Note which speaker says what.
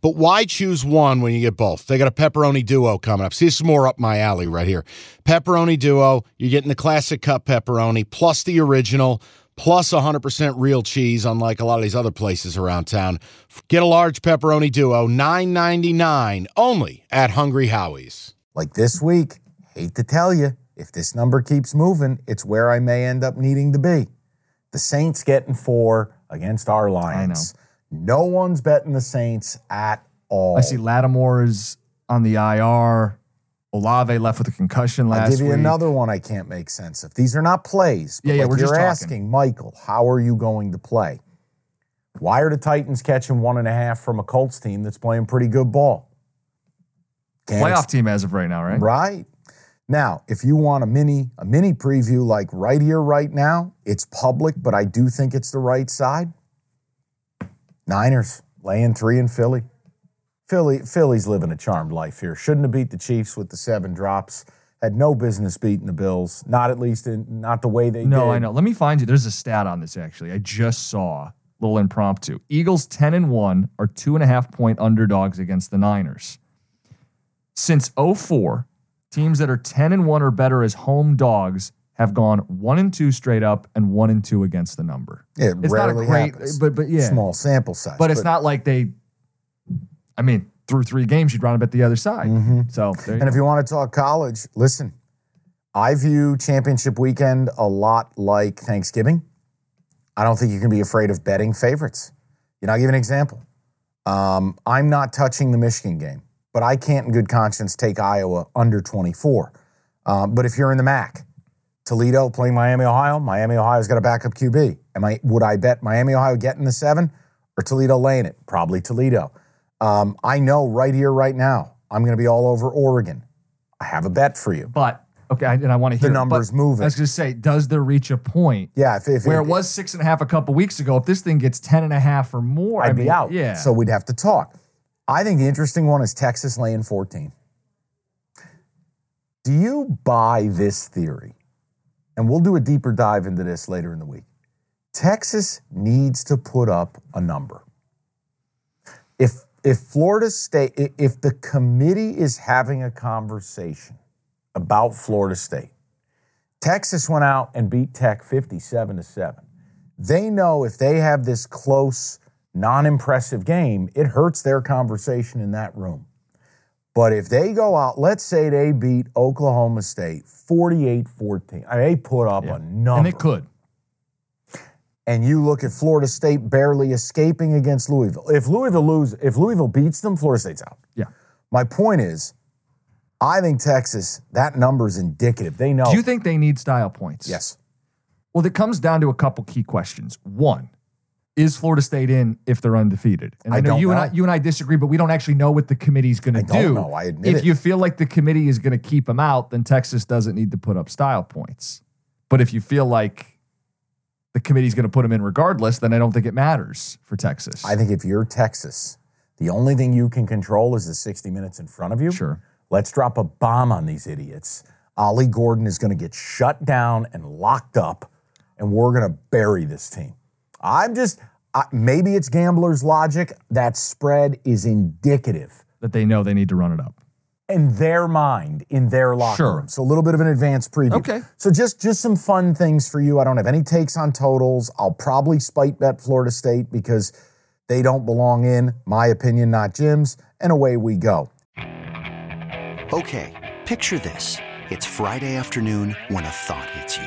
Speaker 1: But why choose one when you get both? They got a pepperoni duo coming up. See, this is more up my alley right here. Pepperoni duo, you're getting the classic cup pepperoni plus the original plus 100% real cheese, unlike a lot of these other places around town. Get a large pepperoni duo, $9.99 only at Hungry Howie's.
Speaker 2: Like this week, hate to tell you, if this number keeps moving, it's where I may end up needing to be. The Saints getting four against our Lions. No one's betting the Saints at all.
Speaker 3: I see Lattimore's on the IR. Olave left with a concussion last
Speaker 2: I'll give you
Speaker 3: week.
Speaker 2: another one I can't make sense of. These are not plays. But
Speaker 3: Yeah, yeah,
Speaker 2: like
Speaker 3: we're
Speaker 2: you're
Speaker 3: just talking.
Speaker 2: asking, Michael, how are you going to play? Why are the Titans catching one and a half from a Colts team that's playing pretty good ball? Can't
Speaker 3: Playoff
Speaker 2: ex-
Speaker 3: team as of right now, right?
Speaker 2: Right. Now, if you want a mini a mini preview like right here, right now, it's public, but I do think it's the right side. Niners laying three in Philly. Philly, Philly's living a charmed life here. Shouldn't have beat the Chiefs with the seven drops. Had no business beating the Bills. Not at least in not the way they did.
Speaker 3: No, I know. Let me find you. There's a stat on this actually. I just saw little impromptu. Eagles 10 and 1 are two and a half point underdogs against the Niners. Since 04, teams that are 10 and 1 or better as home dogs have gone 1 and 2 straight up and 1 and 2 against the number.
Speaker 2: It
Speaker 3: It's not a great
Speaker 2: happens.
Speaker 3: but but yeah.
Speaker 2: Small sample size.
Speaker 3: But it's not like they I mean, through three games you'd round up at the other side. So there you
Speaker 2: And if you want to talk college, listen, I view championship weekend a lot like Thanksgiving. I don't think you can be afraid of betting favorites. You know, I'll give an example. Um, I'm not touching the Michigan game, but I can't in good conscience take Iowa under 24. Um, but if you're in the MAC, Toledo playing Miami, Ohio, Miami, Ohio's got a backup QB. Am I would I bet Miami, Ohio getting the seven or Toledo laying it? Probably Toledo. Um, I know right here, right now, I'm going to be all over Oregon. I have a bet for you.
Speaker 3: but okay, and I want to hear
Speaker 2: The
Speaker 3: it, but
Speaker 2: numbers moving.
Speaker 3: I was gonna say, does there reach a point
Speaker 2: Yeah, if, if
Speaker 3: where it was six and a half a couple weeks ago. If this thing gets ten and a half or more,
Speaker 2: I'd
Speaker 3: I mean,
Speaker 2: be out.
Speaker 3: Yeah.
Speaker 2: So we'd have to talk. I think the interesting one is Texas laying 14. Do you buy this theory? And we'll do a deeper dive into this later in the week. Texas needs to put up a number. If if Florida State, if the committee is having a conversation about Florida State, Texas went out and beat Tech 57 to 7. They know if they have this close, non impressive game, it hurts their conversation in that room. But if they go out, let's say they beat Oklahoma State 48 14, they put up a number.
Speaker 3: and it could.
Speaker 2: And you look at Florida State barely escaping against Louisville. If Louisville lose, if Louisville beats them, Florida State's out.
Speaker 3: Yeah.
Speaker 2: My point is, I think Texas, that number is indicative. They know.
Speaker 3: Do you think they need style points?
Speaker 2: yes.
Speaker 3: Well, it comes down to a couple key questions. One, is Florida State in if they're undefeated? And I,
Speaker 2: I
Speaker 3: know
Speaker 2: don't
Speaker 3: you and I you and I disagree, but we don't actually know what the committee's going to
Speaker 2: I don't know. I admit
Speaker 3: if
Speaker 2: it.
Speaker 3: you feel like the committee is going to keep them out, then Texas doesn't need to put up style points. But if you feel like the committee's going to put them in regardless, then I don't think it matters for Texas.
Speaker 2: I think if you're Texas, the only thing you can control is the 60 minutes in front of you.
Speaker 3: Sure.
Speaker 2: Let's drop a bomb on these idiots. Ollie Gordon is going to get shut down and locked up, and we're going to bury this team. I'm just, I, maybe it's gambler's logic. That spread is indicative
Speaker 3: that they know they need to run it up.
Speaker 2: in their mind, in their locker
Speaker 3: Sure.
Speaker 2: room. So a little bit of an advanced preview.
Speaker 3: Okay.
Speaker 2: So just just some fun things for you. I don't have any takes on totals. I'll probably spite bet Florida State because they don't belong in my opinion, not Jim's. And away we go.
Speaker 4: Okay, picture this. It's Friday afternoon when a thought hits you.